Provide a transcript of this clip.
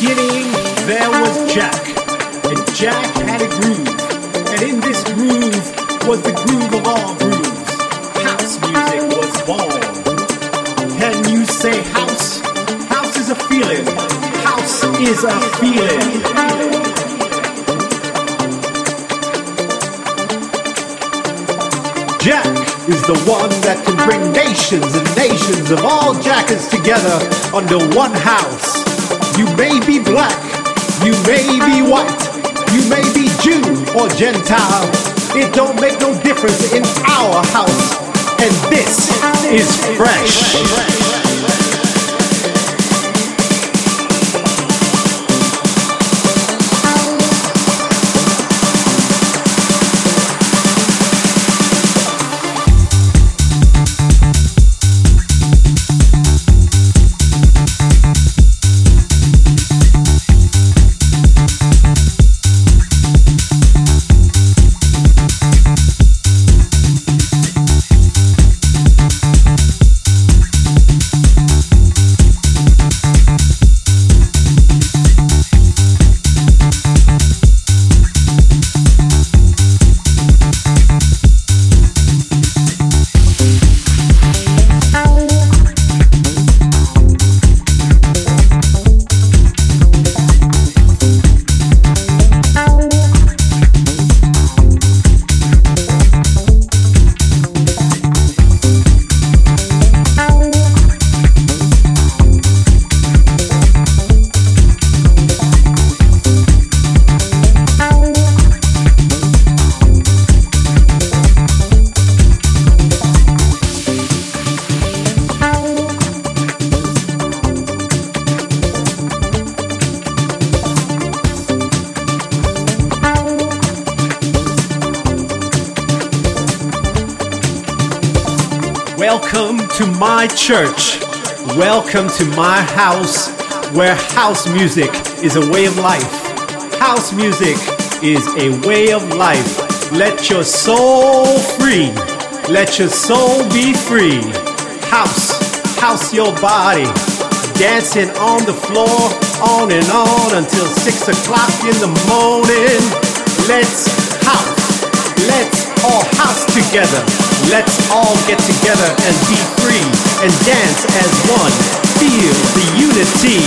beginning, there was Jack, and Jack had a groove, and in this groove was the groove of all grooves. House music was born. Can you say house? House is a feeling. House is a feeling. Jack is the one that can bring nations and nations of all jackers together under one house. You may be black, you may be white, you may be Jew or Gentile. It don't make no difference in our house. And this is fresh. Welcome to my church. Welcome to my house where house music is a way of life. House music is a way of life. Let your soul free. Let your soul be free. House, house your body. Dancing on the floor, on and on until six o'clock in the morning. Let's house. Let's all house together. Let's all get together and be free and dance as one. Feel the unity